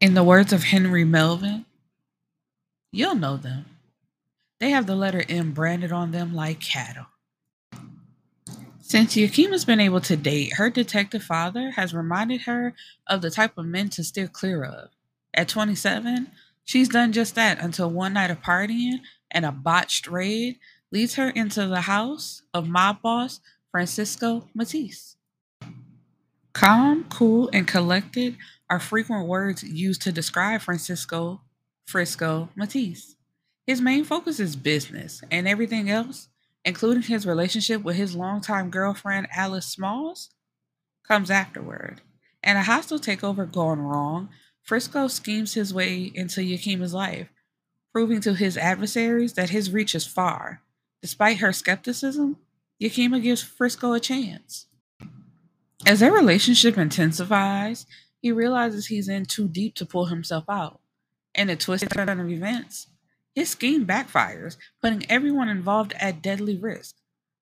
In the words of Henry Melvin, you'll know them. They have the letter M branded on them like cattle. Since Yakima's been able to date, her detective father has reminded her of the type of men to steer clear of. At 27, she's done just that until one night of partying and a botched raid leads her into the house of mob boss Francisco Matisse. Calm, cool, and collected are frequent words used to describe Francisco Frisco Matisse. His main focus is business, and everything else, including his relationship with his longtime girlfriend Alice Smalls, comes afterward. And a hostile takeover gone wrong, Frisco schemes his way into Yakima's life, proving to his adversaries that his reach is far. Despite her skepticism, Yakima gives Frisco a chance. As their relationship intensifies, he realizes he's in too deep to pull himself out. In a twisted turn of events, his scheme backfires, putting everyone involved at deadly risk.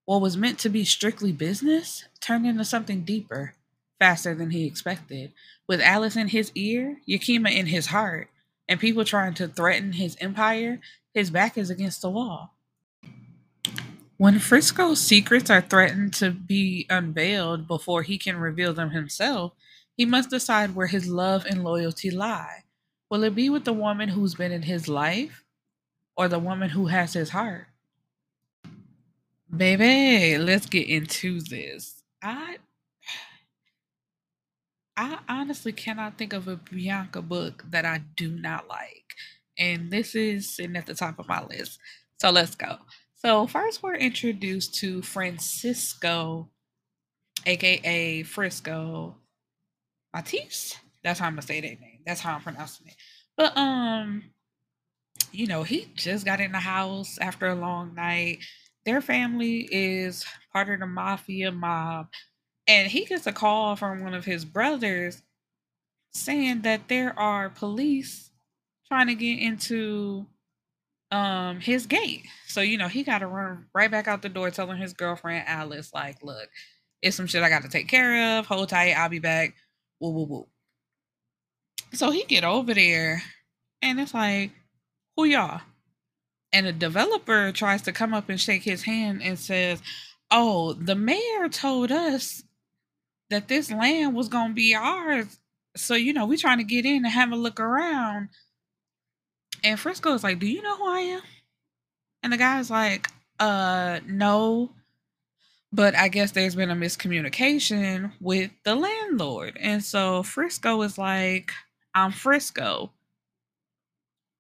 What was meant to be strictly business turned into something deeper, faster than he expected. With Alice in his ear, Yakima in his heart, and people trying to threaten his empire, his back is against the wall. When Frisco's secrets are threatened to be unveiled before he can reveal them himself, he must decide where his love and loyalty lie. Will it be with the woman who's been in his life or the woman who has his heart? Baby, let's get into this. I I honestly cannot think of a Bianca book that I do not like. And this is sitting at the top of my list. So let's go. So, first, we're introduced to Francisco, aka Frisco Matisse. That's how I'm gonna say that name. That's how I'm pronouncing it. But, um, you know, he just got in the house after a long night. Their family is part of the mafia mob and he gets a call from one of his brothers saying that there are police trying to get into um his gate. So, you know, he got to run right back out the door telling his girlfriend Alice like, "Look, it's some shit I got to take care of. Hold tight, I'll be back." So he get over there and it's like, "Who y'all?" And a developer tries to come up and shake his hand and says, "Oh, the mayor told us that this land was gonna be ours. So, you know, we're trying to get in and have a look around. And Frisco Frisco's like, Do you know who I am? And the guy's like, uh, no. But I guess there's been a miscommunication with the landlord. And so Frisco is like, I'm Frisco.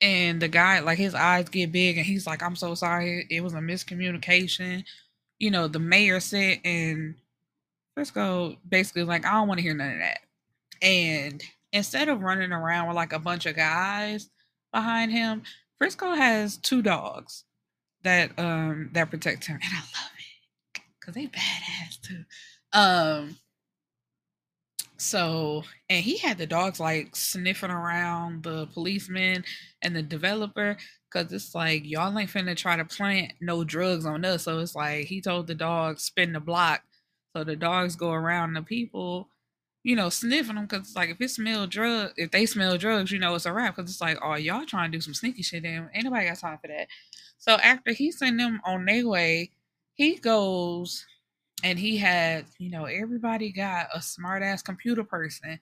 And the guy, like his eyes get big and he's like, I'm so sorry. It was a miscommunication. You know, the mayor said, and Frisco basically like, I don't want to hear none of that. And instead of running around with like a bunch of guys behind him, Frisco has two dogs that um that protect him, and I love it because they badass too. Um, so and he had the dogs like sniffing around the policeman and the developer because it's like y'all ain't finna try to plant no drugs on us. So it's like he told the dogs spin the block so the dogs go around the people, you know, sniffing them because like if it smell drug, if they smell drugs, you know it's a wrap because it's like, oh y'all trying to do some sneaky shit. And anybody got time for that. So after he sent them on their way, he goes and he had, you know, everybody got a smart ass computer person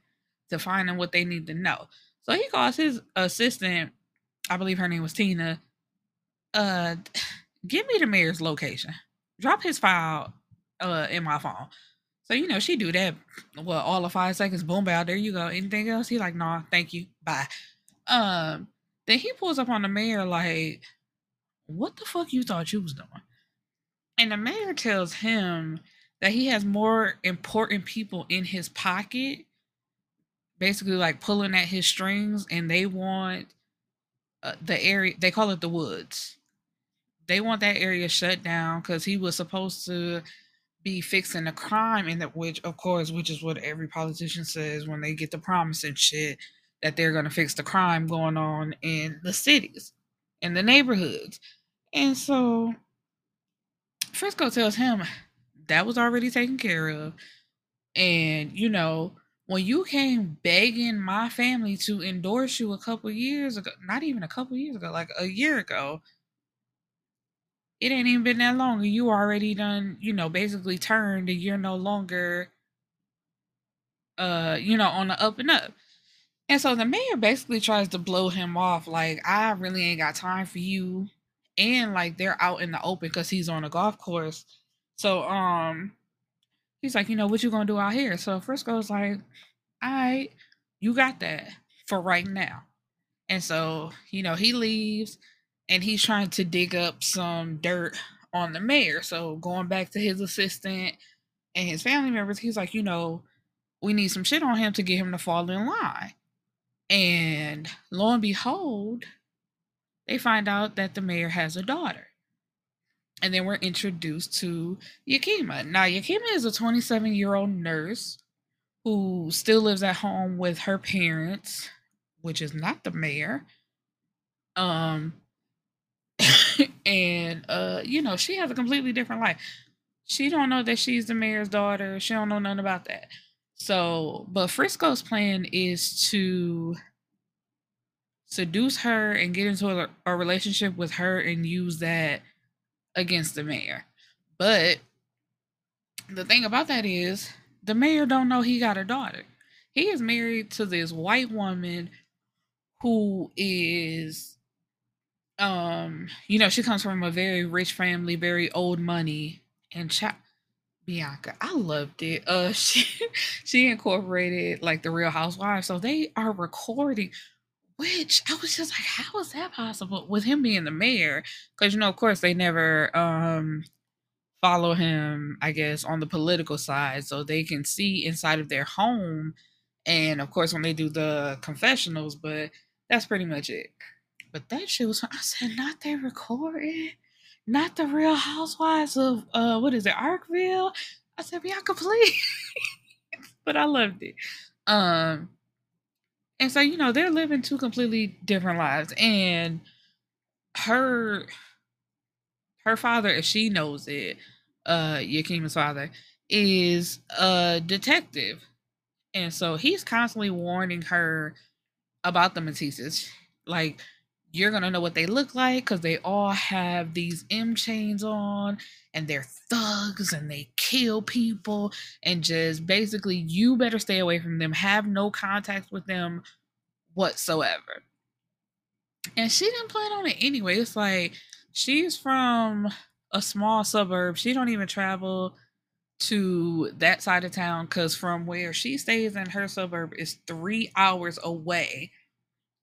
to find them what they need to know. So he calls his assistant, I believe her name was Tina, uh, give me the mayor's location. Drop his file uh in my phone. So you know she do that. Well, all of five seconds, boom, bow. There you go. Anything else? He like, nah, thank you, bye. Um, then he pulls up on the mayor like, what the fuck you thought you was doing? And the mayor tells him that he has more important people in his pocket, basically like pulling at his strings, and they want uh, the area. They call it the woods. They want that area shut down because he was supposed to be fixing the crime in that which of course which is what every politician says when they get the promise and shit that they're going to fix the crime going on in the cities in the neighborhoods and so frisco tells him that was already taken care of and you know when you came begging my family to endorse you a couple years ago, not even a couple years ago, like a year ago, it ain't even been that long. You already done, you know, basically turned and you're no longer uh, you know, on the up and up. And so the mayor basically tries to blow him off, like, I really ain't got time for you. And like they're out in the open because he's on a golf course. So um he's like, you know, what you gonna do out here? So Frisco's like, right, you got that for right now. And so, you know, he leaves and he's trying to dig up some dirt on the mayor. So going back to his assistant and his family members, he's like, you know, we need some shit on him to get him to fall in line. And lo and behold, they find out that the mayor has a daughter. And then we're introduced to Yakima. Now, Yakima is a 27 year old nurse who still lives at home with her parents, which is not the mayor. Um, and uh, you know, she has a completely different life. She don't know that she's the mayor's daughter. She don't know nothing about that. So, but Frisco's plan is to seduce her and get into a, a relationship with her and use that against the mayor. But the thing about that is the mayor don't know he got a daughter. He is married to this white woman who is um you know she comes from a very rich family, very old money and child Bianca, I loved it. Uh she she incorporated like the Real Housewives, so they are recording which I was just like, how is that possible with him being the mayor? Because you know, of course, they never um follow him, I guess, on the political side, so they can see inside of their home, and of course, when they do the confessionals. But that's pretty much it. But that shit was, I said, not they recording, not the Real Housewives of uh, what is it, Arkville? I said, Bianca, please. but I loved it. Um, and so, you know, they're living two completely different lives. And her her father, if she knows it, uh Yakima's father, is a detective. And so he's constantly warning her about the Matisses. Like, you're gonna know what they look like because they all have these M chains on and they're thugs and they kill people and just basically you better stay away from them. Have no contact with them whatsoever. And she didn't plan on it anyway. It's like she's from a small suburb. She don't even travel to that side of town because from where she stays in her suburb is three hours away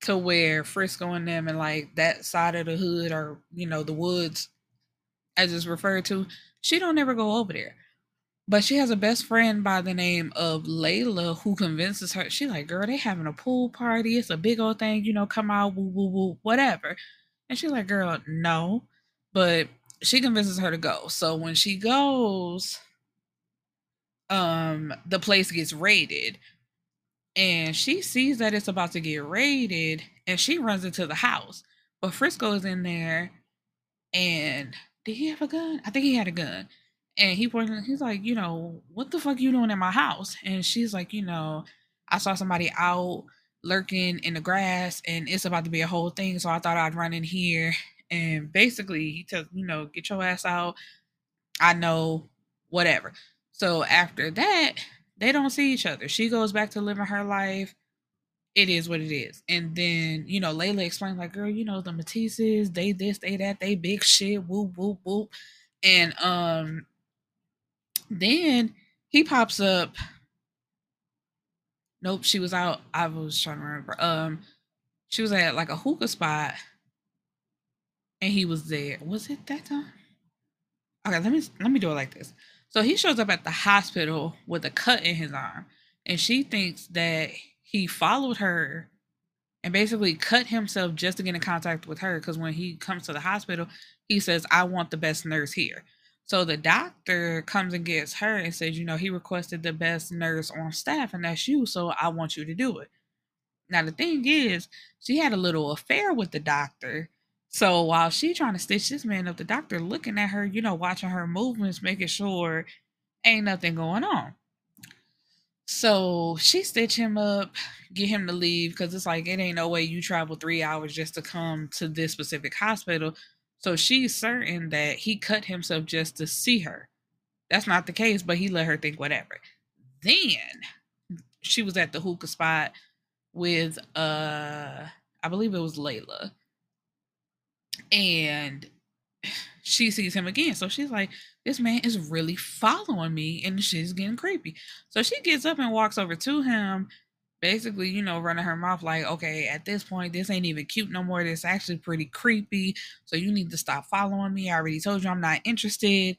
to where Frisco and them and like that side of the hood or you know the woods as it's referred to she don't ever go over there. But she has a best friend by the name of Layla who convinces her she like girl they having a pool party. It's a big old thing you know come out woo woo woo whatever. And she's like girl no. But she convinces her to go. So when she goes um the place gets raided and she sees that it's about to get raided and she runs into the house. But frisco is in there and did he have a gun? I think he had a gun. And he pointed he's like you know what the fuck you doing in my house? And she's like you know i saw somebody out lurking in the grass and it's about to be a whole thing so i thought i'd run in here. And basically he tells you know get your ass out. I know whatever. So after that they don't see each other. She goes back to living her life. It is what it is. And then, you know, Layla explains, like, girl, you know, the Matisses, they this, they that, they big shit, whoop, whoop, whoop. And um then he pops up. Nope, she was out. I was trying to remember. Um, she was at like a hookah spot and he was there. Was it that time? Okay, let me let me do it like this. So he shows up at the hospital with a cut in his arm, and she thinks that he followed her and basically cut himself just to get in contact with her. Because when he comes to the hospital, he says, I want the best nurse here. So the doctor comes and gets her and says, You know, he requested the best nurse on staff, and that's you. So I want you to do it. Now, the thing is, she had a little affair with the doctor so while she trying to stitch this man up, the doctor looking at her, you know, watching her movements, making sure ain't nothing going on. So she stitch him up, get him to leave because it's like it ain't no way you travel three hours just to come to this specific hospital. So she's certain that he cut himself just to see her. That's not the case, but he let her think whatever. Then she was at the hookah spot with uh I believe it was Layla. And she sees him again. So she's like, this man is really following me and she's getting creepy. So she gets up and walks over to him, basically, you know, running her mouth like, okay, at this point, this ain't even cute no more. This actually pretty creepy. So you need to stop following me. I already told you I'm not interested.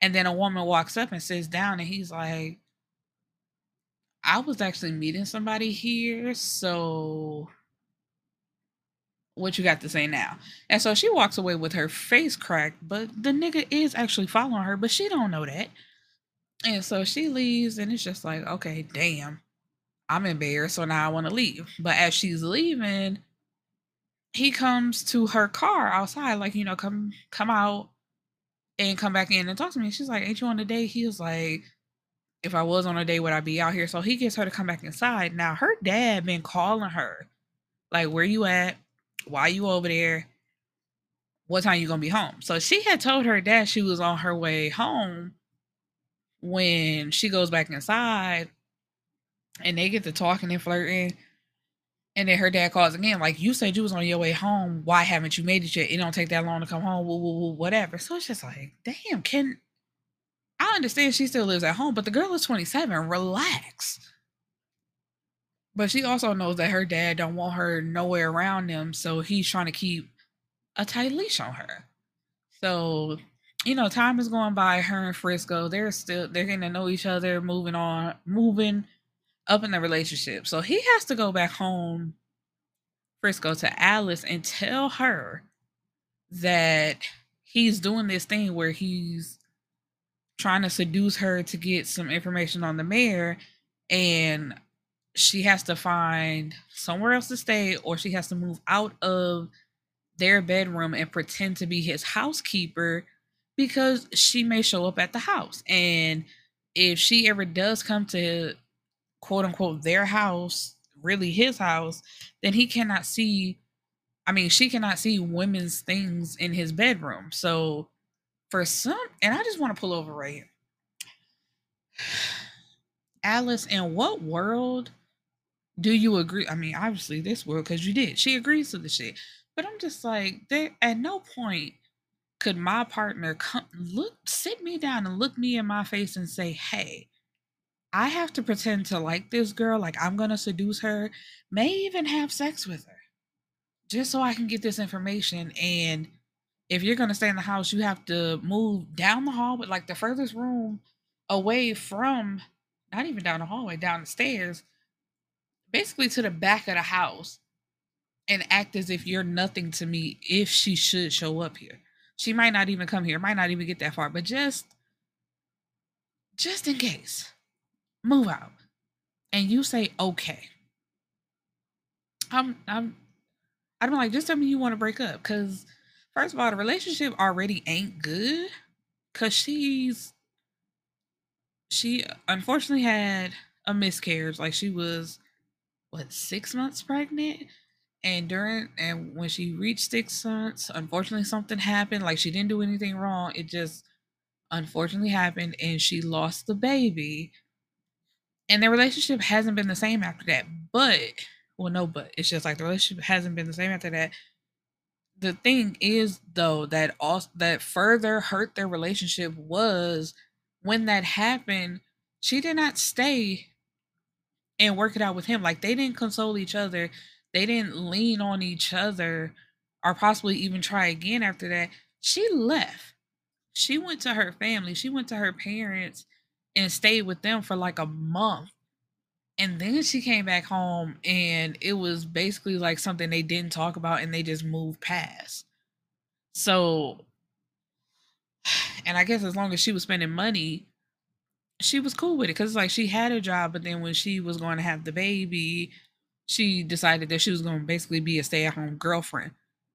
And then a woman walks up and sits down and he's like, I was actually meeting somebody here, so what you got to say now? And so she walks away with her face cracked, but the nigga is actually following her, but she don't know that. And so she leaves and it's just like, okay, damn. I'm embarrassed, so now I want to leave. But as she's leaving, he comes to her car outside, like, you know, come come out and come back in and talk to me. She's like, Ain't you on a date? He was like, If I was on a date, would I be out here? So he gets her to come back inside. Now her dad been calling her, like, where you at? Why you over there? What time you gonna be home? So she had told her dad she was on her way home when she goes back inside and they get to talking and flirting. And then her dad calls again, like, you said you was on your way home. Why haven't you made it yet? It don't take that long to come home, whatever. So it's just like, damn, can I understand she still lives at home, but the girl is 27. Relax. But she also knows that her dad don't want her nowhere around them, so he's trying to keep a tight leash on her. So, you know, time is going by. Her and Frisco, they're still they're getting to know each other, moving on, moving up in the relationship. So he has to go back home, Frisco, to Alice and tell her that he's doing this thing where he's trying to seduce her to get some information on the mayor and she has to find somewhere else to stay or she has to move out of their bedroom and pretend to be his housekeeper because she may show up at the house. And if she ever does come to quote unquote their house, really his house, then he cannot see I mean, she cannot see women's things in his bedroom. So for some and I just want to pull over right here. Alice, in what world do you agree? I mean, obviously this world because you did. She agrees to the shit. But I'm just like, there at no point could my partner come look sit me down and look me in my face and say, hey, I have to pretend to like this girl, like I'm gonna seduce her, may even have sex with her. Just so I can get this information. And if you're gonna stay in the house, you have to move down the hall, but like the furthest room away from not even down the hallway, down the stairs basically to the back of the house and act as if you're nothing to me if she should show up here. She might not even come here, might not even get that far, but just just in case. Move out. And you say okay. I'm I'm I'm like, just tell me you want to break up. Cause first of all, the relationship already ain't good. Cause she's she unfortunately had a miscarriage. Like she was what six months pregnant? And during and when she reached six months unfortunately something happened. Like she didn't do anything wrong. It just unfortunately happened and she lost the baby. And their relationship hasn't been the same after that. But well no but it's just like the relationship hasn't been the same after that. The thing is though that also that further hurt their relationship was when that happened she did not stay and work it out with him. Like they didn't console each other. They didn't lean on each other or possibly even try again after that. She left. She went to her family. She went to her parents and stayed with them for like a month. And then she came back home and it was basically like something they didn't talk about and they just moved past. So, and I guess as long as she was spending money she was cool with it because like she had a job, but then when she was going to have the baby, she decided that she was going to basically be a stay at home girlfriend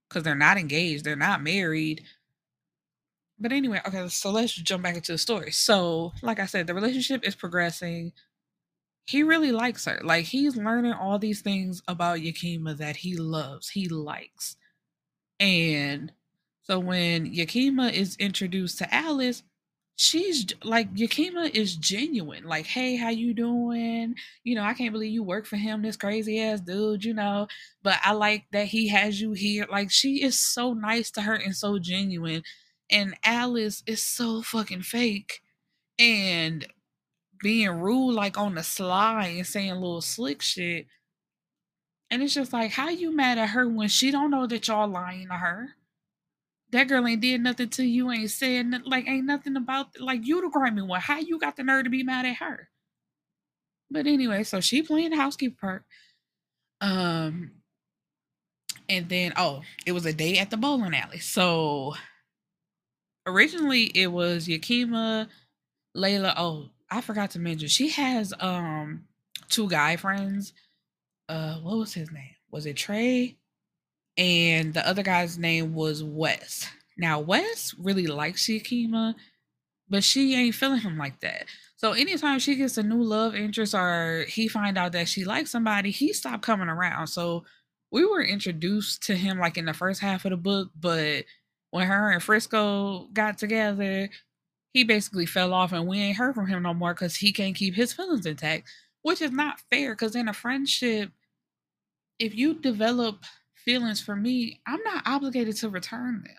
because they're not engaged, they're not married. But anyway, okay, so let's jump back into the story. So, like I said, the relationship is progressing. he really likes her. Like he's learning all these things about Yakima that he loves, he likes. And so when Yakima is introduced to Alice, she's like Yakima is genuine. Like, hey, how you doing? You know, I can't believe you work for him, this crazy ass dude, you know. But I like that he has you here. Like, she is so nice to her and so genuine. And Alice is so fucking fake. And being rude like on the sly and saying little slick shit. And it's just like, how you mad at her when she don't know that y'all lying to her? That girl ain't did nothing to you, ain't said nothing, like ain't nothing about like you the grimy one. How you got the nerve to be mad at her? But anyway, so she playing the housekeeper part. Um and then oh, it was a day at the bowling alley. So originally it was Yakima, Layla. Oh, I forgot to mention she has um two guy friends. Uh, what was his name? Was it Trey? And the other guy's name was Wes. Now Wes really likes Yakima, but she ain't feeling him like that. So anytime she gets a new love interest or he find out that she likes somebody, he stopped coming around. So we were introduced to him like in the first half of the book, but when her and Frisco got together, he basically fell off and we ain't heard from him no more because he can't keep his feelings intact, which is not fair because in a friendship, if you develop feelings for me, I'm not obligated to return them.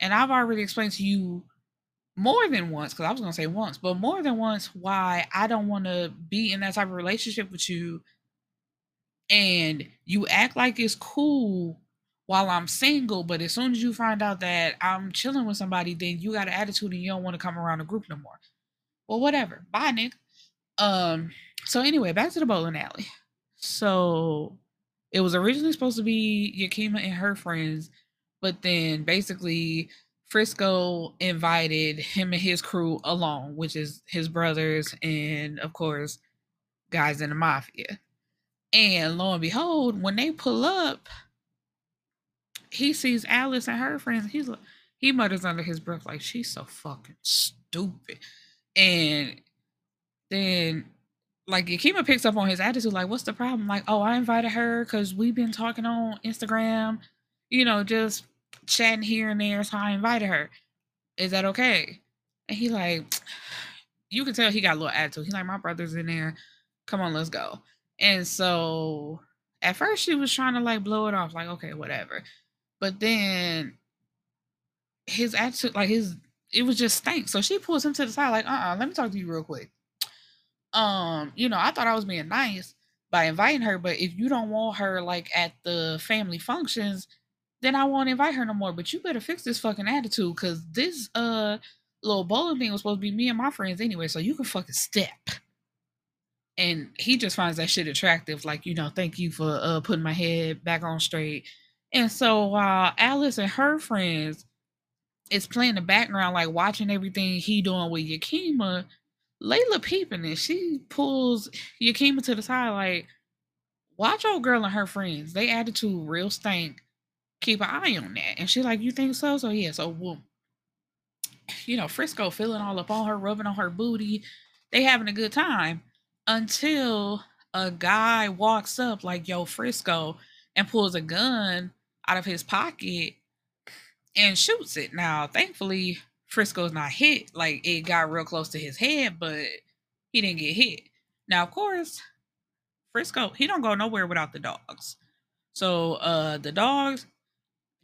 And I've already explained to you more than once, because I was going to say once, but more than once why I don't want to be in that type of relationship with you. And you act like it's cool while I'm single, but as soon as you find out that I'm chilling with somebody, then you got an attitude and you don't want to come around the group no more. Well, whatever. Bye, Nick. Um, so anyway, back to the bowling alley. So it was originally supposed to be Yakima and her friends, but then basically Frisco invited him and his crew along, which is his brothers and of course guys in the mafia. And lo and behold, when they pull up, he sees Alice and her friends. He's he mutters under his breath like she's so fucking stupid. And then like Yakima picks up on his attitude, like, what's the problem? Like, oh, I invited her because we've been talking on Instagram, you know, just chatting here and there. So I invited her. Is that okay? And he like, you can tell he got a little attitude. He's like, my brother's in there. Come on, let's go. And so at first she was trying to like blow it off, like, okay, whatever. But then his attitude, like his, it was just stank. So she pulls him to the side, like, uh uh-uh, uh let me talk to you real quick. Um, you know, I thought I was being nice by inviting her, but if you don't want her like at the family functions, then I won't invite her no more. But you better fix this fucking attitude because this uh little bowling thing was supposed to be me and my friends anyway, so you can fucking step. And he just finds that shit attractive, like, you know, thank you for uh putting my head back on straight and so while Alice and her friends is playing the background, like watching everything he doing with Yakima, Layla peeping it. She pulls Yakima to the side, like, watch old girl and her friends. They attitude real stank. Keep an eye on that. And she like, you think so? So yeah, so well, you know, Frisco feeling all up on her, rubbing on her booty. They having a good time until a guy walks up like, yo, Frisco, and pulls a gun out of his pocket and shoots it. Now, thankfully, Frisco's not hit. Like it got real close to his head, but he didn't get hit. Now, of course, Frisco, he don't go nowhere without the dogs. So uh the dogs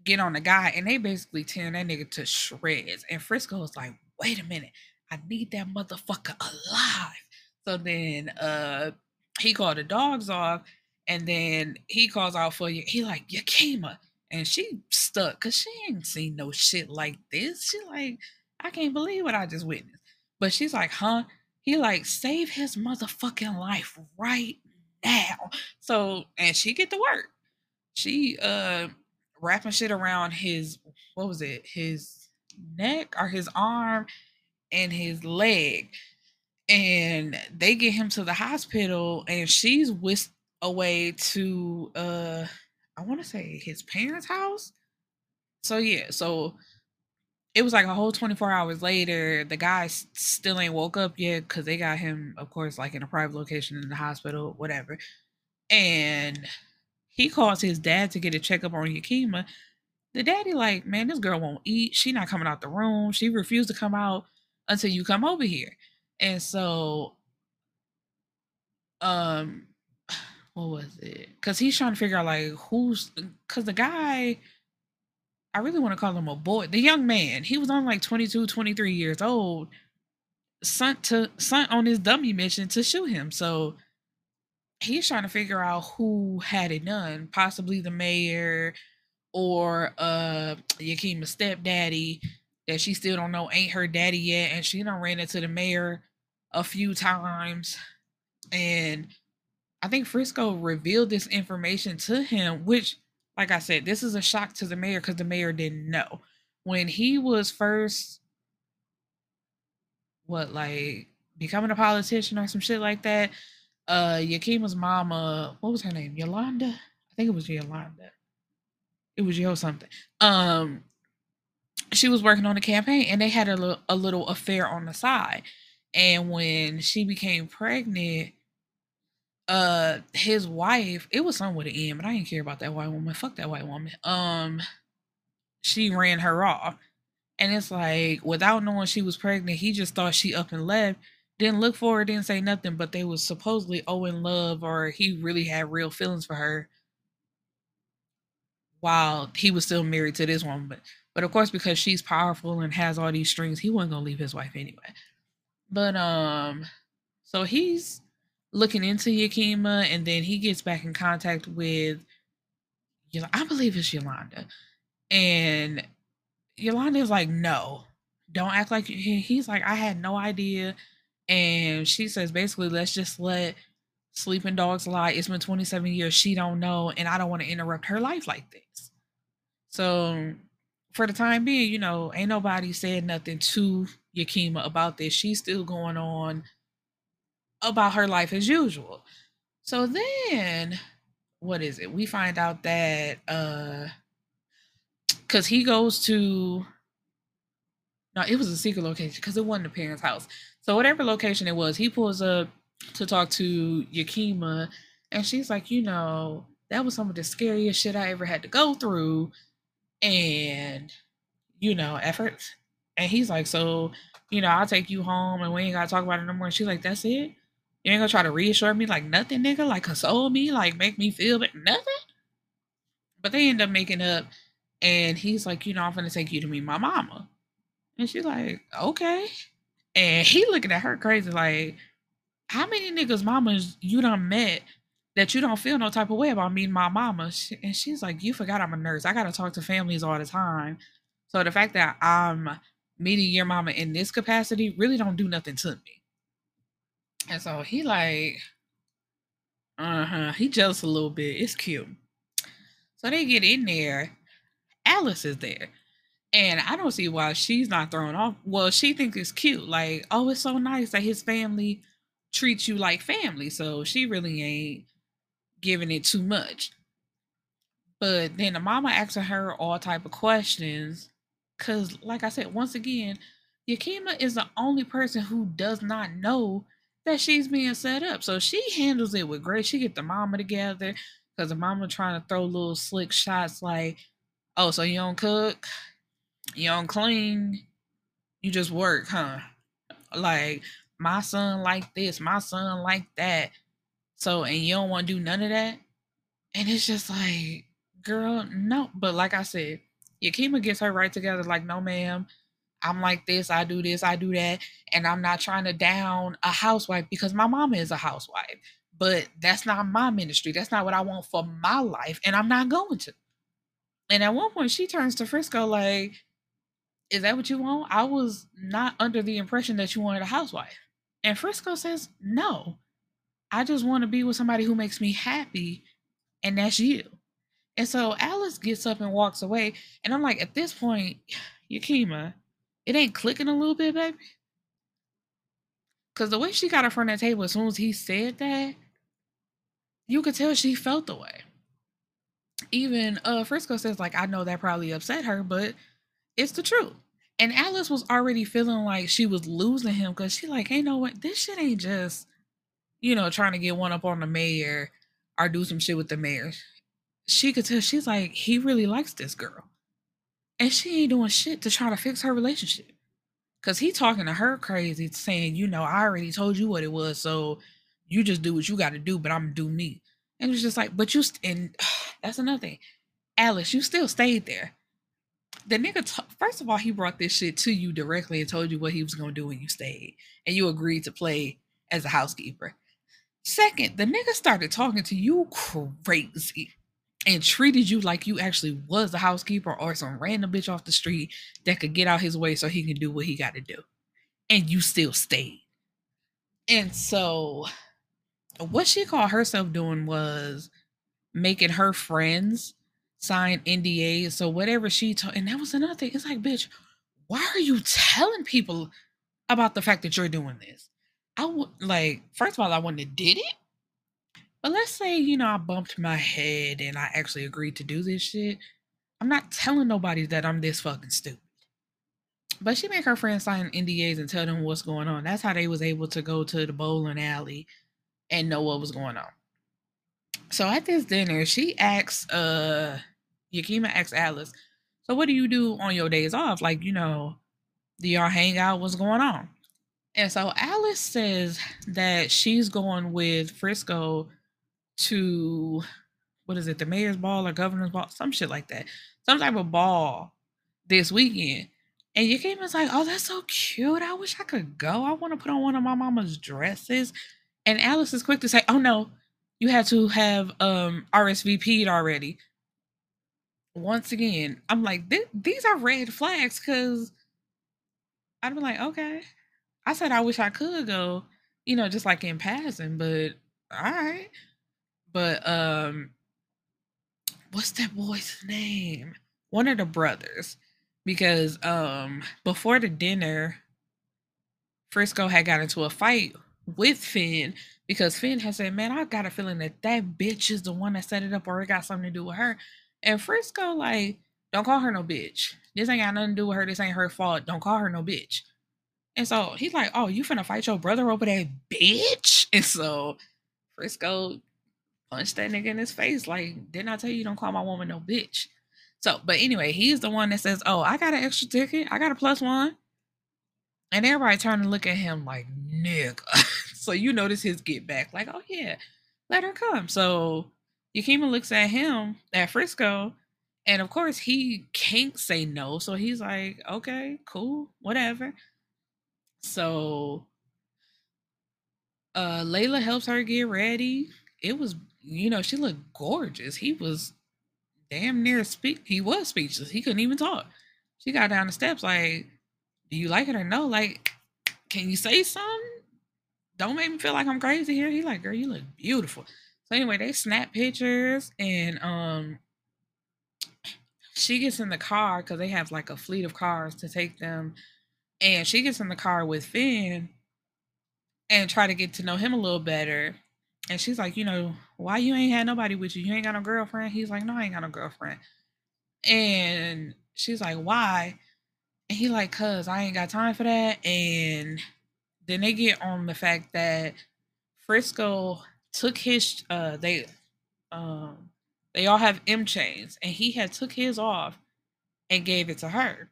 get on the guy and they basically tear that nigga to shreds. And Frisco is like, wait a minute, I need that motherfucker alive. So then uh he called the dogs off and then he calls out for you. He like, Yakima and she stuck because she ain't seen no shit like this. She like, I can't believe what I just witnessed. But she's like, huh? He like, save his motherfucking life right now. So, and she get to work. She uh wrapping shit around his what was it? His neck or his arm and his leg. And they get him to the hospital and she's whisked away to uh I want to say his parents' house. So yeah, so it was like a whole 24 hours later. The guy still ain't woke up yet because they got him, of course, like in a private location in the hospital, whatever. And he calls his dad to get a checkup on Yakima. The daddy, like, man, this girl won't eat. She not coming out the room. She refused to come out until you come over here. And so, um, what was it? Because he's trying to figure out like who's because the guy I really want to call him a boy. The young man, he was on like 22, 23 years old, sent to sent on his dummy mission to shoot him. So he's trying to figure out who had it done, possibly the mayor or uh Yakima's stepdaddy that she still don't know ain't her daddy yet, and she done ran into the mayor a few times. And I think Frisco revealed this information to him, which like I said, this is a shock to the mayor because the mayor didn't know. When he was first, what, like becoming a politician or some shit like that, uh, Yakima's mama, what was her name? Yolanda? I think it was Yolanda. It was Yo something. Um, she was working on the campaign and they had a, little, a little affair on the side. And when she became pregnant, uh his wife, it was something with an M, but I didn't care about that white woman. Fuck that white woman. Um she ran her off. And it's like without knowing she was pregnant, he just thought she up and left. Didn't look for her, didn't say nothing, but they was supposedly oh in love or he really had real feelings for her while he was still married to this woman. But but of course, because she's powerful and has all these strings, he wasn't gonna leave his wife anyway. But um, so he's looking into Yakima, and then he gets back in contact with, I believe it's Yolanda, and Yolanda is like, no, don't act like he's like, I had no idea, and she says basically, let's just let sleeping dogs lie. It's been 27 years, she don't know, and I don't want to interrupt her life like this. So for the time being, you know, ain't nobody said nothing to Yakima about this. She's still going on about her life as usual. So then what is it? We find out that uh cuz he goes to no, it was a secret location because it wasn't the parents' house. So whatever location it was, he pulls up to talk to Yakima, and she's like, you know, that was some of the scariest shit I ever had to go through, and you know, efforts. And he's like, so, you know, I'll take you home, and we ain't gotta talk about it no more. And she's like, that's it. You ain't gonna try to reassure me like nothing, nigga, like console me, like make me feel that nothing. But they end up making up, and he's like, you know, I'm gonna take you to meet my mama. And she's like, okay. And he looking at her crazy, like, how many niggas mamas you done met that you don't feel no type of way about meeting my mama? And she's like, you forgot I'm a nurse. I gotta talk to families all the time. So the fact that I'm meeting your mama in this capacity really don't do nothing to me. And so he like, uh-huh. He jealous a little bit. It's cute. So they get in there. Alice is there. And I don't see why she's not thrown off. Well, she thinks it's cute. Like, oh, it's so nice that his family treats you like family. So she really ain't giving it too much. But then the mama asking her all type of questions. Cause like I said, once again, Yakima is the only person who does not know that she's being set up. So she handles it with grace. She get the mama together because the mama trying to throw little slick shots like, oh, so you don't cook, you don't clean, you just work, huh? Like my son like this, my son like that. So and you don't want to do none of that. And it's just like, girl, no. But like I said, Yakima gets her right together, like, no, ma'am. I'm like this, I do this, I do that. And I'm not trying to down a housewife because my mama is a housewife. But that's not my ministry. That's not what I want for my life. And I'm not going to. And at one point, she turns to Frisco like, Is that what you want? I was not under the impression that you wanted a housewife. And Frisco says, No. I just want to be with somebody who makes me happy. And that's you. And so Alice gets up and walks away. And I'm like, At this point, Yakima, it ain't clicking a little bit, baby. Cause the way she got up from that table as soon as he said that, you could tell she felt the way. Even uh Frisco says, like, I know that probably upset her, but it's the truth. And Alice was already feeling like she was losing him because she like, hey, know what? This shit ain't just, you know, trying to get one up on the mayor or do some shit with the mayor. She could tell she's like, he really likes this girl. And she ain't doing shit to try to fix her relationship. Cause he talking to her crazy, saying, you know, I already told you what it was, so you just do what you got to do, but I'm gonna do me. And it's just like, but you, st- and that's another thing. Alice, you still stayed there. The nigga, t- first of all, he brought this shit to you directly and told you what he was gonna do when you stayed, and you agreed to play as a housekeeper. Second, the nigga started talking to you crazy and treated you like you actually was a housekeeper or some random bitch off the street that could get out his way so he can do what he got to do. And you still stayed. And so what she called herself doing was making her friends sign NDAs. So whatever she told, and that was another thing. It's like, bitch, why are you telling people about the fact that you're doing this? I would like, first of all, I wouldn't have did it. But let's say, you know, I bumped my head and I actually agreed to do this shit. I'm not telling nobody that I'm this fucking stupid. But she made her friends sign NDAs and tell them what's going on. That's how they was able to go to the bowling alley and know what was going on. So at this dinner, she asks uh Yakima asks Alice, so what do you do on your days off? Like, you know, do y'all hang out? What's going on? And so Alice says that she's going with Frisco to what is it, the mayor's ball or governor's ball, some shit like that, some type of ball this weekend. And Yakima's like, oh, that's so cute. I wish I could go. I want to put on one of my mama's dresses. And Alice is quick to say, oh no, you had to have um RSVP'd already. Once again, I'm like, these are red flags because I'd be like, okay. I said I wish I could go, you know, just like in passing, but all right. But um what's that boy's name? One of the brothers. Because um before the dinner, Frisco had got into a fight with Finn because Finn had said, Man, I got a feeling that that bitch is the one that set it up or it got something to do with her. And Frisco, like, don't call her no bitch. This ain't got nothing to do with her. This ain't her fault. Don't call her no bitch. And so he's like, Oh, you finna fight your brother over that bitch? And so Frisco punched that nigga in his face. Like, didn't I tell you don't call my woman no bitch? So, but anyway, he's the one that says, Oh, I got an extra ticket. I got a plus one. And everybody turn and look at him like, nigga. so you notice his get back, like, oh yeah, let her come. So Yakima looks at him at Frisco, and of course he can't say no. So he's like, okay, cool, whatever. So uh Layla helps her get ready. It was, you know, she looked gorgeous. He was damn near speak he was speechless. He couldn't even talk. She got down the steps like, do you like it or no? Like, can you say something? Don't make me feel like I'm crazy here. He like, girl, you look beautiful. So anyway, they snap pictures and um she gets in the car because they have like a fleet of cars to take them. And she gets in the car with Finn and try to get to know him a little better. And she's like, you know, why you ain't had nobody with you? You ain't got no girlfriend? He's like, no, I ain't got no girlfriend. And she's like, why? And he like, cuz I ain't got time for that. And then they get on the fact that Frisco took his uh they um they all have M chains and he had took his off and gave it to her.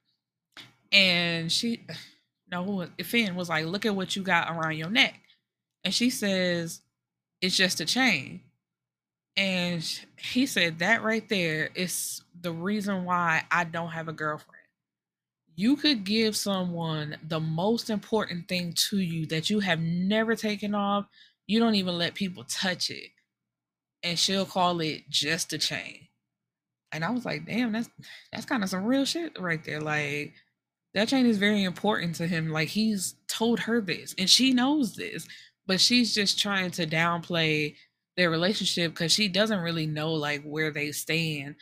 And she no Finn was like, look at what you got around your neck. And she says, it's just a chain. And he said that right there is the reason why I don't have a girlfriend you could give someone the most important thing to you that you have never taken off. You don't even let people touch it. And she'll call it just a chain. And I was like, damn, that's that's kind of some real shit right there. Like that chain is very important to him. Like he's told her this and she knows this, but she's just trying to downplay their relationship because she doesn't really know like where they stand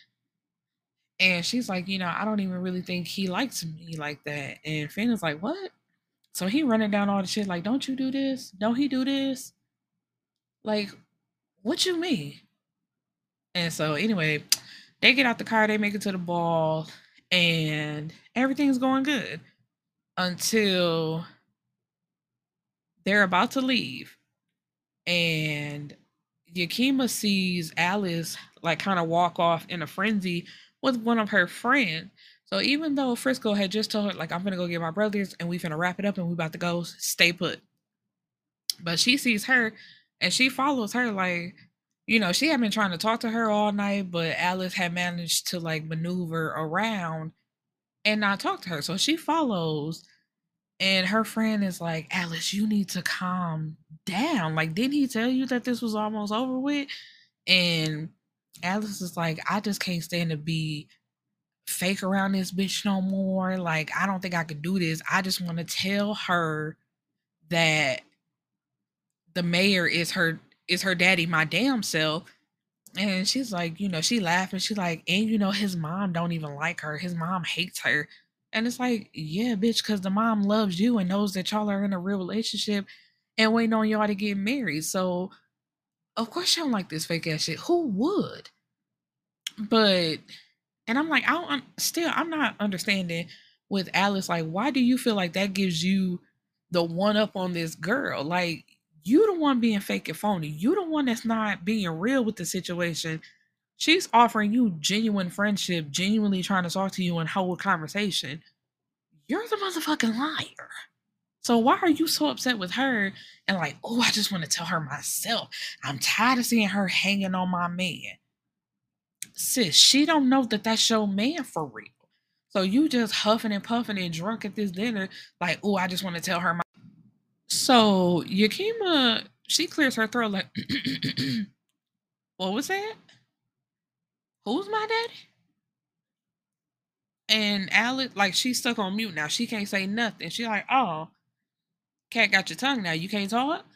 and she's like, you know, I don't even really think he likes me like that. And Finn is like, what? So he running down all the shit like, don't you do this? Don't he do this? Like, what you mean? And so anyway, they get out the car, they make it to the ball, and everything's going good until they're about to leave and Yakima sees Alice like kind of walk off in a frenzy with one of her friends. So even though Frisco had just told her, like, I'm gonna go get my brothers and we finna wrap it up and we're about to go, stay put. But she sees her and she follows her like, you know, she had been trying to talk to her all night, but Alice had managed to like maneuver around and not talk to her. So she follows and her friend is like, Alice, you need to calm down. Like, didn't he tell you that this was almost over with? And Alice is like, I just can't stand to be fake around this bitch no more. Like, I don't think I could do this. I just want to tell her that the mayor is her is her daddy, my damn self. And she's like, you know, she laughing. She's like, and you know, his mom don't even like her. His mom hates her. And it's like, yeah, bitch, because the mom loves you and knows that y'all are in a real relationship and waiting on y'all to get married. So, of course, you don't like this fake ass shit. Who would? But, and I'm like, I don't, still, I'm not understanding with Alice. Like, why do you feel like that gives you the one up on this girl? Like, you the one being fake and phony. You the one that's not being real with the situation She's offering you genuine friendship, genuinely trying to talk to you and hold a conversation. You're the motherfucking liar. So why are you so upset with her and like, oh, I just want to tell her myself. I'm tired of seeing her hanging on my man. Sis, she don't know that that's your man for real. So you just huffing and puffing and drunk at this dinner, like, oh, I just want to tell her my. So Yakima, she clears her throat like, what was that? Who's my daddy? And Alice, like, she's stuck on mute now. She can't say nothing. She's like, oh, cat got your tongue now. You can't talk?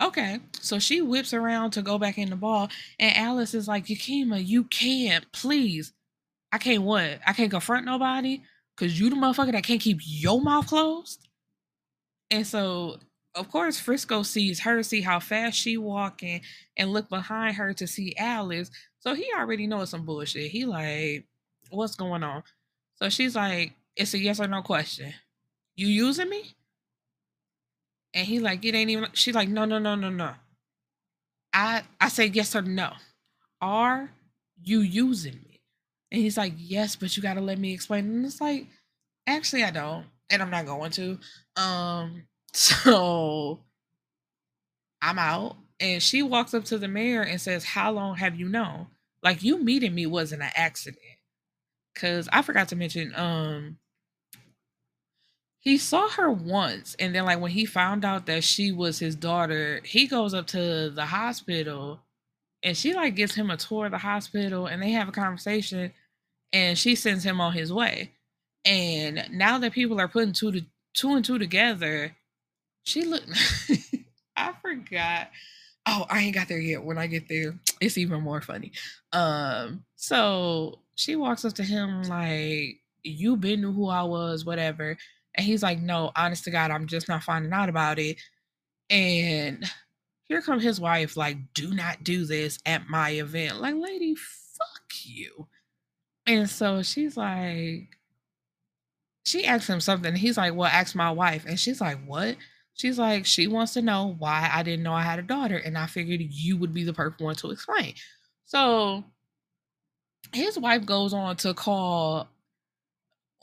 Okay. So she whips around to go back in the ball. And Alice is like, Yakima, you can't. Please. I can't what? I can't confront nobody? Because you the motherfucker that can't keep your mouth closed? And so of course Frisco sees her, see how fast she walking, and look behind her to see Alice. So he already knows some bullshit. He like, what's going on? So she's like, it's a yes or no question. You using me? And he like, it ain't even. She's like, no, no, no, no, no. I I say yes or no. Are you using me? And he's like, yes, but you gotta let me explain. And it's like, actually, I don't, and I'm not going to. Um, so I'm out. And she walks up to the mayor and says, How long have you known? Like you meeting me wasn't an accident. Cause I forgot to mention, um, he saw her once, and then like when he found out that she was his daughter, he goes up to the hospital and she like gives him a tour of the hospital and they have a conversation and she sends him on his way. And now that people are putting two to two and two together, she looked. I forgot. Oh, I ain't got there yet. When I get there, it's even more funny. Um, so she walks up to him like, "You been knew who I was, whatever." And he's like, "No, honest to God, I'm just not finding out about it." And here come his wife, like, "Do not do this at my event." Like, lady, fuck you. And so she's like, she asked him something. He's like, "Well, ask my wife." And she's like, "What?" She's like, she wants to know why I didn't know I had a daughter, and I figured you would be the perfect one to explain. So his wife goes on to call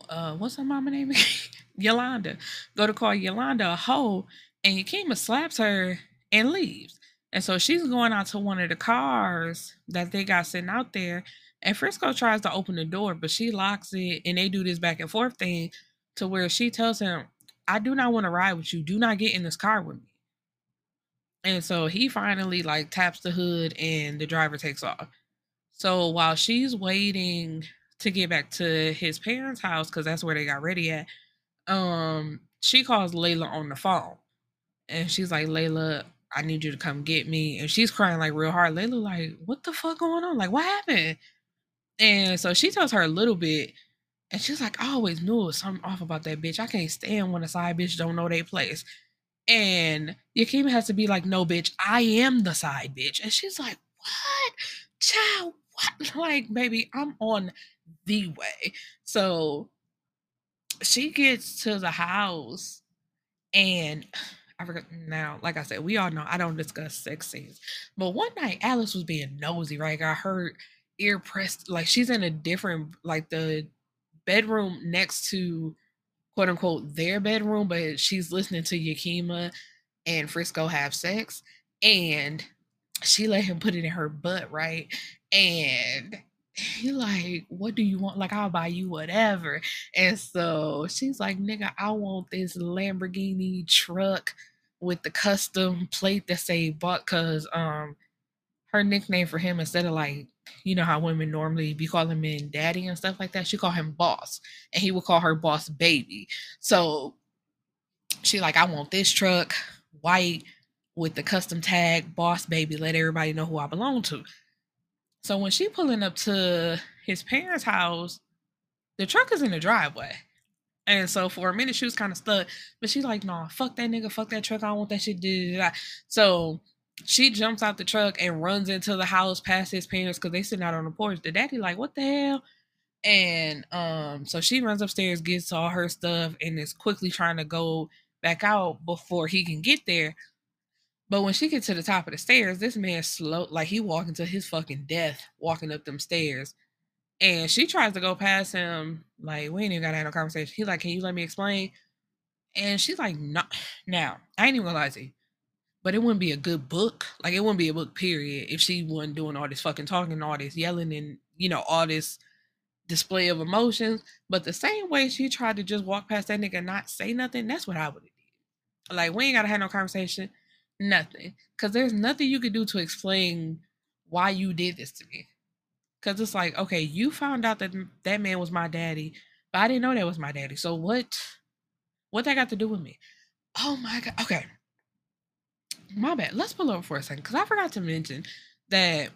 uh what's her mama name? Yolanda. Go to call Yolanda a hoe, and Yakima slaps her and leaves. And so she's going out to one of the cars that they got sitting out there. And Frisco tries to open the door, but she locks it, and they do this back and forth thing to where she tells him, I do not want to ride with you. Do not get in this car with me. And so he finally like taps the hood and the driver takes off. So while she's waiting to get back to his parents' house, because that's where they got ready at, um, she calls Layla on the phone. And she's like, Layla, I need you to come get me. And she's crying like real hard. Layla, like, what the fuck going on? Like, what happened? And so she tells her a little bit. And she's like, I always knew something off about that bitch. I can't stand when a side bitch don't know their place. And Yakima has to be like, no, bitch, I am the side bitch. And she's like, what? Child, what? like, baby, I'm on the way. So she gets to the house and I forgot now, like I said, we all know I don't discuss sex scenes. But one night Alice was being nosy, right? I heard ear pressed like she's in a different like the bedroom next to quote unquote their bedroom, but she's listening to Yakima and Frisco have sex. And she let him put it in her butt, right? And he like, what do you want? Like, I'll buy you whatever. And so she's like, nigga, I want this Lamborghini truck with the custom plate that say bought cause um her nickname for him instead of like you know how women normally be calling men daddy and stuff like that she call him boss and he would call her boss baby so she like i want this truck white with the custom tag boss baby let everybody know who i belong to so when she pulling up to his parents' house, the truck is in the driveway. And so for a minute she was kind of stuck, but she's like, "Nah, fuck that nigga, fuck that truck. I don't want that shit." So she jumps out the truck and runs into the house past his parents because they sitting out on the porch. The daddy like, "What the hell?" And um, so she runs upstairs, gets all her stuff, and is quickly trying to go back out before he can get there. But when she gets to the top of the stairs, this man slow like he walking to his fucking death, walking up them stairs. And she tries to go past him, like, we ain't even gotta have no conversation. He's like, Can you let me explain? And she's like, No now, I ain't even gonna lie to you. But it wouldn't be a good book. Like it wouldn't be a book, period, if she wasn't doing all this fucking talking, all this yelling and, you know, all this display of emotions. But the same way she tried to just walk past that nigga and not say nothing, that's what I would have did. Like, we ain't gotta have no conversation Nothing. Because there's nothing you could do to explain why you did this to me. Because it's like, okay, you found out that that man was my daddy, but I didn't know that was my daddy. So what? What that got to do with me? Oh my god. Okay. My bad. Let's pull over for a second because I forgot to mention that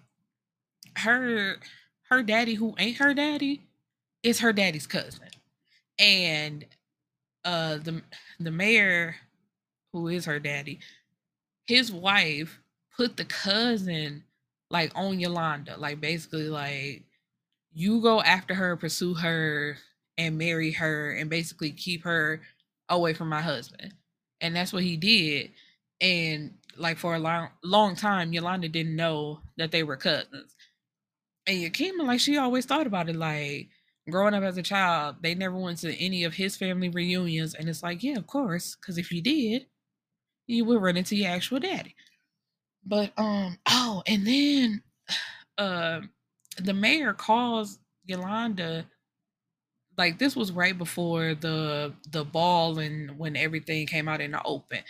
her her daddy, who ain't her daddy, is her daddy's cousin, and uh the the mayor, who is her daddy, his wife put the cousin like on Yolanda, like basically like you go after her, pursue her, and marry her, and basically keep her away from my husband. And that's what he did. And like for a long long time, Yolanda didn't know that they were cousins. And Yakima, like she always thought about it, like growing up as a child, they never went to any of his family reunions. And it's like, yeah, of course, because if you did, you would run into your actual daddy. But um oh, and then uh the mayor calls Yolanda like this was right before the the ball and when everything came out in the open.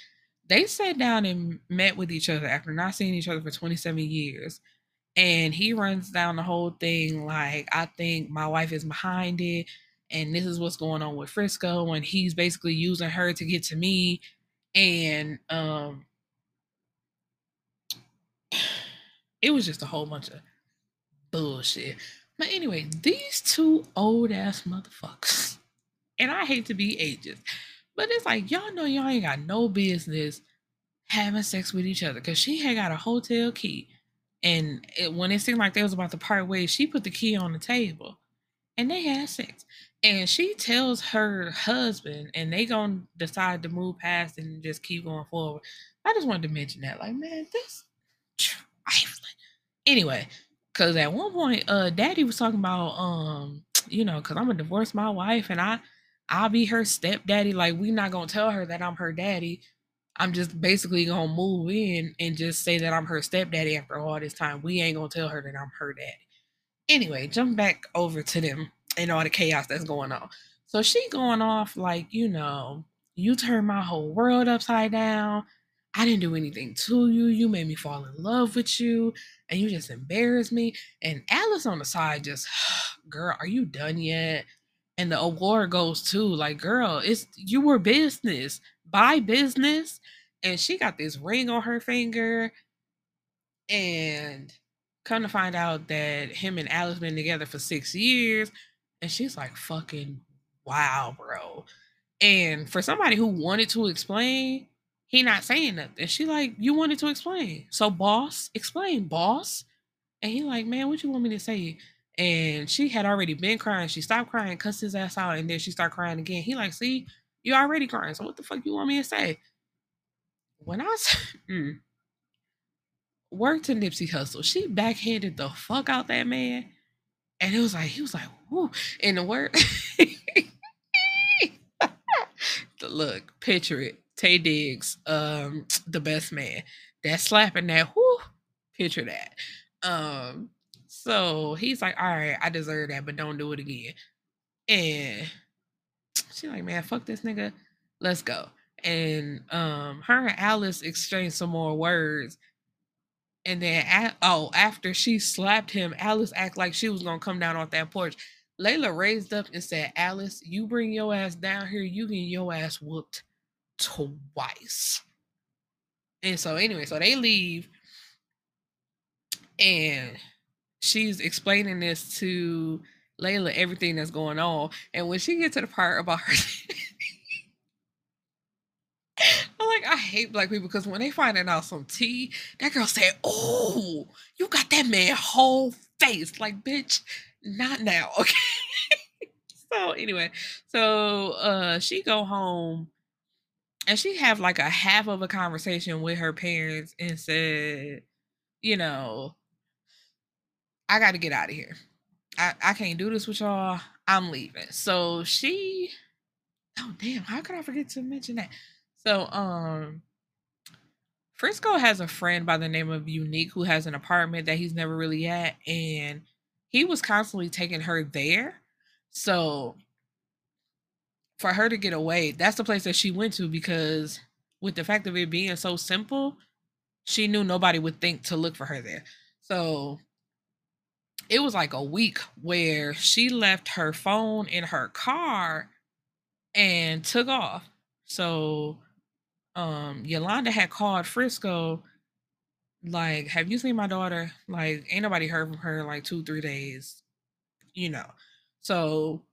They sat down and met with each other after not seeing each other for 27 years. And he runs down the whole thing like, I think my wife is behind it. And this is what's going on with Frisco. And he's basically using her to get to me and um it was just a whole bunch of bullshit. But anyway, these two old ass motherfuckers, and I hate to be ageist, but it's like y'all know y'all ain't got no business having sex with each other because she had got a hotel key. And it, when it seemed like they was about to part ways, she put the key on the table and they had sex and she tells her husband and they gonna decide to move past and just keep going forward i just wanted to mention that like man this anyway because at one point uh daddy was talking about um you know because i'm gonna divorce my wife and i i'll be her stepdaddy like we not gonna tell her that i'm her daddy i'm just basically gonna move in and just say that i'm her stepdaddy after all this time we ain't gonna tell her that i'm her daddy anyway jump back over to them and all the chaos that's going on. So she going off like, you know, you turned my whole world upside down. I didn't do anything to you. You made me fall in love with you and you just embarrassed me. And Alice on the side just, girl, are you done yet? And the award goes to like, girl, it's you were business, by business. And she got this ring on her finger. And come to find out that him and Alice been together for six years and she's like, fucking wow, bro. And for somebody who wanted to explain, he not saying nothing. She like, you wanted to explain. So boss, explain, boss. And he like, man, what you want me to say? And she had already been crying. She stopped crying, cussed his ass out, and then she started crying again. He like, see, you already crying. So what the fuck you want me to say? When I mm, worked to Nipsey Hussle, she backhanded the fuck out that man. And it was like, he was like, whoo. In the word. Look, picture it. Taye Diggs, um, the best man. That slapping that, whoo, picture that. Um, so he's like, all right, I deserve that, but don't do it again. And she's like, man, fuck this nigga. Let's go. And um, her and Alice exchanged some more words. And then, oh, after she slapped him, Alice act like she was gonna come down off that porch. Layla raised up and said, Alice, you bring your ass down here, you get your ass whooped twice. And so, anyway, so they leave, and she's explaining this to Layla everything that's going on. And when she gets to the part about her I'm like, I hate black people because when they finding out some tea, that girl said, Oh, you got that man whole face. Like, bitch, not now. Okay. so anyway, so uh she go home and she have like a half of a conversation with her parents and said, you know, I got to get out of here. I, I can't do this with y'all. I'm leaving. So she, oh damn, how could I forget to mention that? So um, Frisco has a friend by the name of Unique who has an apartment that he's never really at, and he was constantly taking her there. So for her to get away, that's the place that she went to because with the fact of it being so simple, she knew nobody would think to look for her there. So it was like a week where she left her phone in her car and took off. So um Yolanda had called Frisco like, have you seen my daughter? Like, ain't nobody heard from her like two, three days, you know. So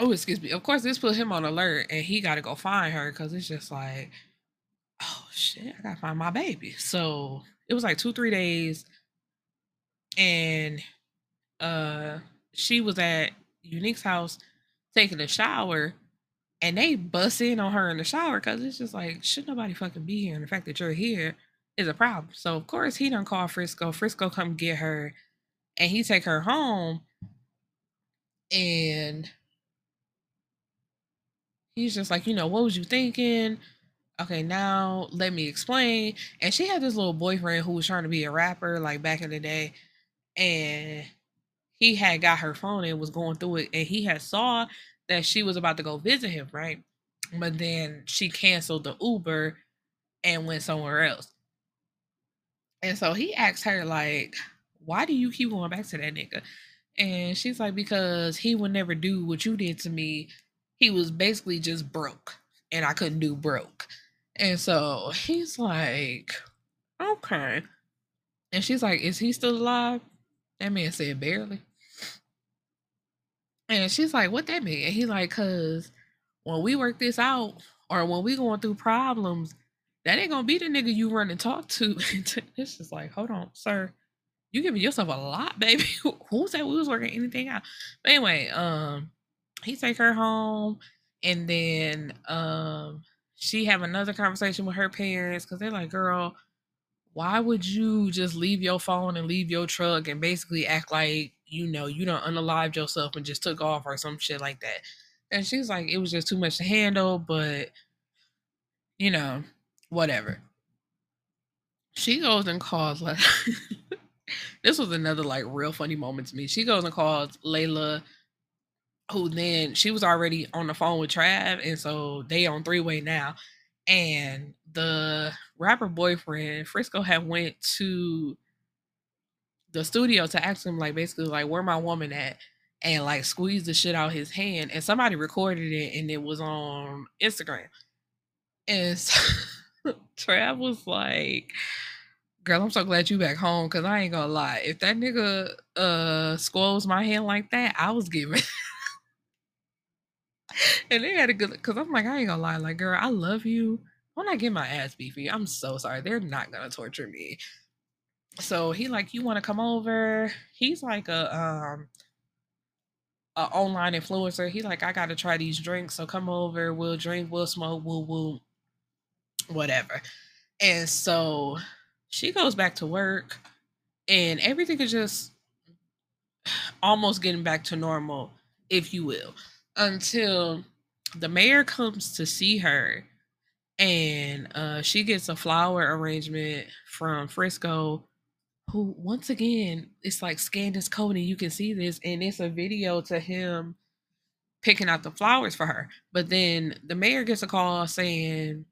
oh excuse me. Of course this put him on alert and he gotta go find her because it's just like, oh shit, I gotta find my baby. So it was like two, three days and uh she was at Unique's house taking a shower and they bust in on her in the shower because it's just like should nobody fucking be here? And the fact that you're here is a problem. So of course he done call frisco frisco come get her and he take her home and he's just like you know what was you thinking? Okay now let me explain. And she had this little boyfriend who was trying to be a rapper like back in the day and he had got her phone and was going through it and he had saw that she was about to go visit him right? But then she canceled the uber and went somewhere else. And so he asked her like why do you keep going back to that nigga? And she's like because he would never do what you did to me. He was basically just broke and i couldn't do broke. And so he's like okay. And she's like is he still alive that man said barely. And she's like, what that mean? And he's like, cause when we work this out or when we going through problems, that ain't gonna be the nigga you run and talk to. it's just like, hold on, sir. You giving yourself a lot, baby. Who said we was working anything out? But anyway, um, he take her home and then um she have another conversation with her parents because they're like, girl, why would you just leave your phone and leave your truck and basically act like you know you don't unalive yourself and just took off or some shit like that? And she's like it was just too much to handle but you know whatever. She goes and calls like this was another like real funny moment to me. She goes and calls layla who then she was already on the phone with trav and so they on three way now and the rapper boyfriend Frisco had went to the studio to ask him like basically like where my woman at and like squeezed the shit out his hand and somebody recorded it and it was on Instagram. And so, Trav was like, Girl, I'm so glad you back home because I ain't gonna lie. If that nigga uh squoze my hand like that, I was giving and they had a good because I'm like, I ain't gonna lie, like, girl, I love you. When I get my ass beefy, I'm so sorry. They're not gonna torture me. so he like, you want to come over? He's like a um a online influencer. He like, I gotta try these drinks, so come over. We'll drink, we'll smoke, we'll we'll whatever. And so she goes back to work, and everything is just almost getting back to normal, if you will, until the mayor comes to see her and uh, she gets a flower arrangement from Frisco who once again it's like code and you can see this and it's a video to him picking out the flowers for her. But then the mayor gets a call saying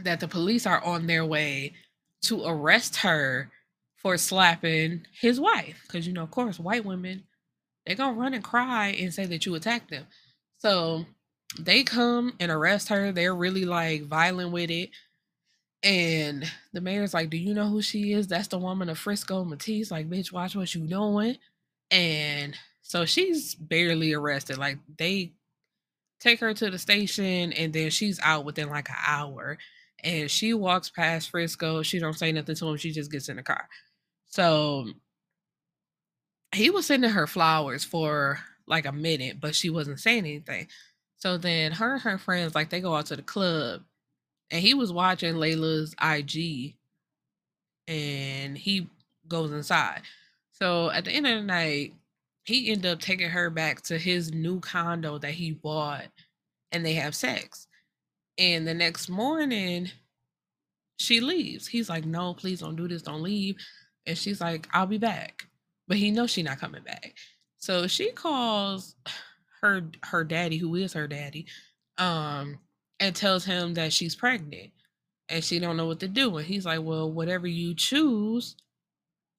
that the police are on their way to arrest her for slapping his wife. Because you know of course white women they're gonna run and cry and say that you attacked them so they come and arrest her they're really like violent with it and the mayor's like, Do you know who she is? That's the woman of Frisco Matisse. Like, bitch, watch what you doing. And so she's barely arrested. Like they take her to the station and then she's out within like an hour. And she walks past Frisco. She don't say nothing to him. She just gets in the car. So he was sending her flowers for like a minute, but she wasn't saying anything. So then her and her friends, like they go out to the club and he was watching Layla's IG and he goes inside. So at the end of the night, he ended up taking her back to his new condo that he bought and they have sex. And the next morning, she leaves. He's like, No, please don't do this, don't leave. And she's like, I'll be back. But he knows she's not coming back. So she calls her her daddy, who is her daddy, um, and tells him that she's pregnant and she don't know what to do. And he's like, Well, whatever you choose,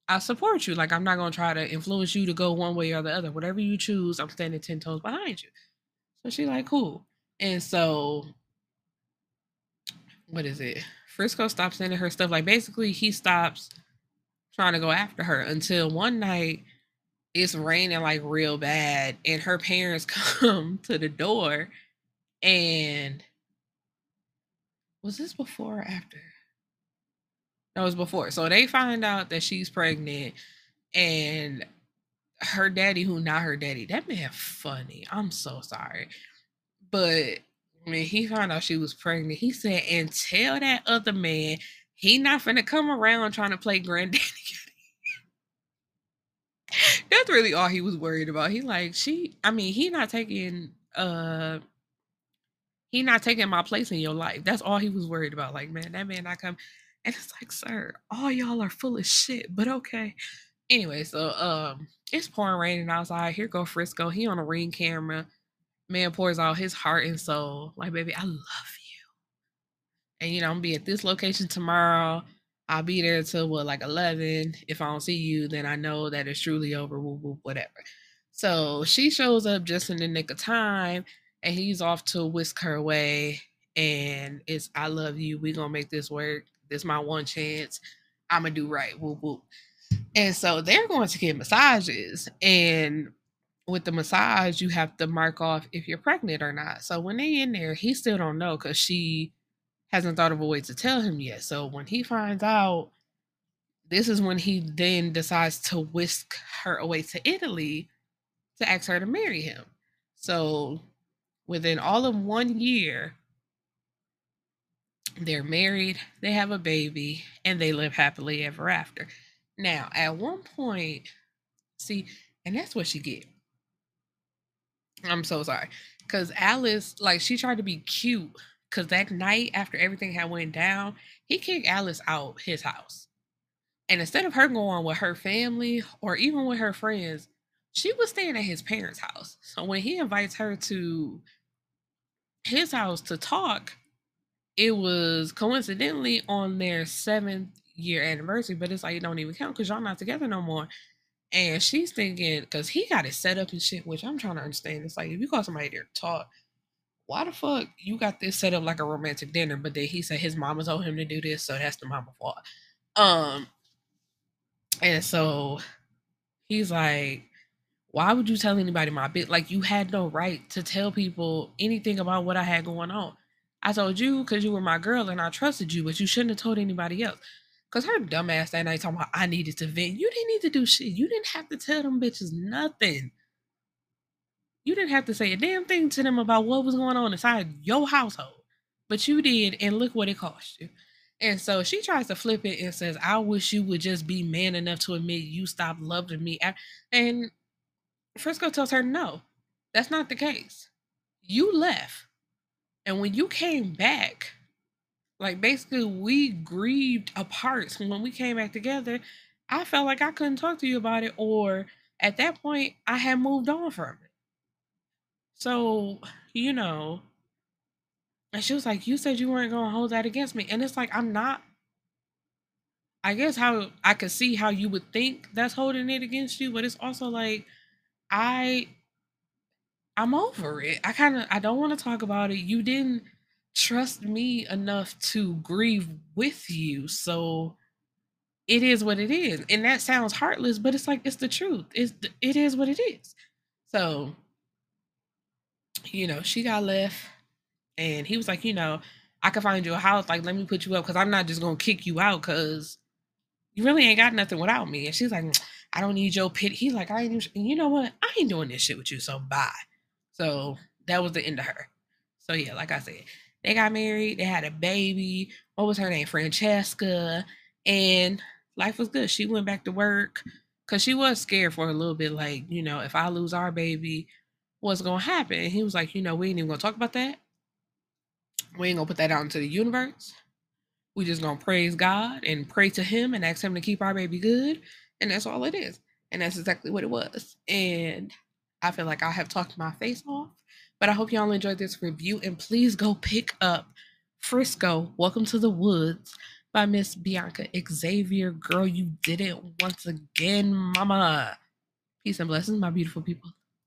I support you. Like I'm not gonna try to influence you to go one way or the other. Whatever you choose, I'm standing ten toes behind you. So she's like, cool. And so what is it? Frisco stops sending her stuff. Like basically he stops trying to go after her until one night it's raining like real bad and her parents come to the door and was this before or after? That was before. So they find out that she's pregnant and her daddy, who not her daddy, that man funny. I'm so sorry. But when he found out she was pregnant, he said, and tell that other man he not finna come around trying to play granddaddy. That's really all he was worried about. He like, she I mean, he not taking uh he not taking my place in your life. That's all he was worried about. Like, man, that man not come. And it's like, sir, all y'all are full of shit, but okay. Anyway, so um, it's pouring raining outside. Here go Frisco. He on a ring camera. Man pours out his heart and soul. Like, baby, I love you. And you know, I'm gonna be at this location tomorrow. I'll be there till what, like 11. If I don't see you, then I know that it's truly over. Whatever. So she shows up just in the nick of time and he's off to whisk her away and it's I love you. We gonna make this work. This my one chance. I'ma do right. Whoop whoop. And so they're going to get massages. And with the massage, you have to mark off if you're pregnant or not. So when they in there, he still don't know because she hasn't thought of a way to tell him yet. So when he finds out, this is when he then decides to whisk her away to Italy to ask her to marry him. So within all of one year, they're married, they have a baby, and they live happily ever after. Now, at one point, see, and that's what she get. I'm so sorry. Cause Alice, like, she tried to be cute. Cause that night after everything had went down, he kicked Alice out his house. And instead of her going with her family or even with her friends, she was staying at his parents' house. So when he invites her to his house to talk, it was coincidentally on their seventh year anniversary, but it's like it don't even count because y'all not together no more. And she's thinking, because he got it set up and shit, which I'm trying to understand. It's like if you call somebody there to talk, why the fuck you got this set up like a romantic dinner? But then he said his mama told him to do this, so that's the mama fault. Um, and so he's like, why would you tell anybody my bit? Like you had no right to tell people anything about what I had going on. I told you because you were my girl and I trusted you, but you shouldn't have told anybody else. Cause her dumb ass that night talking about I needed to vent. You didn't need to do shit. You didn't have to tell them bitches nothing. You didn't have to say a damn thing to them about what was going on inside your household. But you did, and look what it cost you. And so she tries to flip it and says, I wish you would just be man enough to admit you stopped loving me. And Frisco tells her, no, that's not the case. You left. And when you came back, like basically we grieved apart. So when we came back together, I felt like I couldn't talk to you about it, or at that point, I had moved on from it. So, you know, and she was like, You said you weren't gonna hold that against me. And it's like, I'm not. I guess how I could see how you would think that's holding it against you, but it's also like I I'm over it. I kind of I don't want to talk about it. You didn't trust me enough to grieve with you. So it is what it is. And that sounds heartless, but it's like it's the truth. It's it is what it is. So you know, she got left and he was like, you know, I could find you a house, like let me put you up cuz I'm not just to kick you out cuz you really ain't got nothing without me. And she's like, I don't need your pit. He's like, I ain't you know what? I ain't doing this shit with you, so bye. So that was the end of her. So yeah, like I said, they got married, they had a baby. What was her name? Francesca. And life was good. She went back to work because she was scared for a little bit, like, you know, if I lose our baby, what's gonna happen? He was like, you know, we ain't even gonna talk about that. We ain't gonna put that out into the universe. We just gonna praise God and pray to him and ask him to keep our baby good. And that's all it is. And that's exactly what it was. And I feel like I have talked my face off. But I hope y'all enjoyed this review and please go pick up Frisco, Welcome to the Woods by Miss Bianca Xavier. Girl, you did it once again, mama. Peace and blessings, my beautiful people.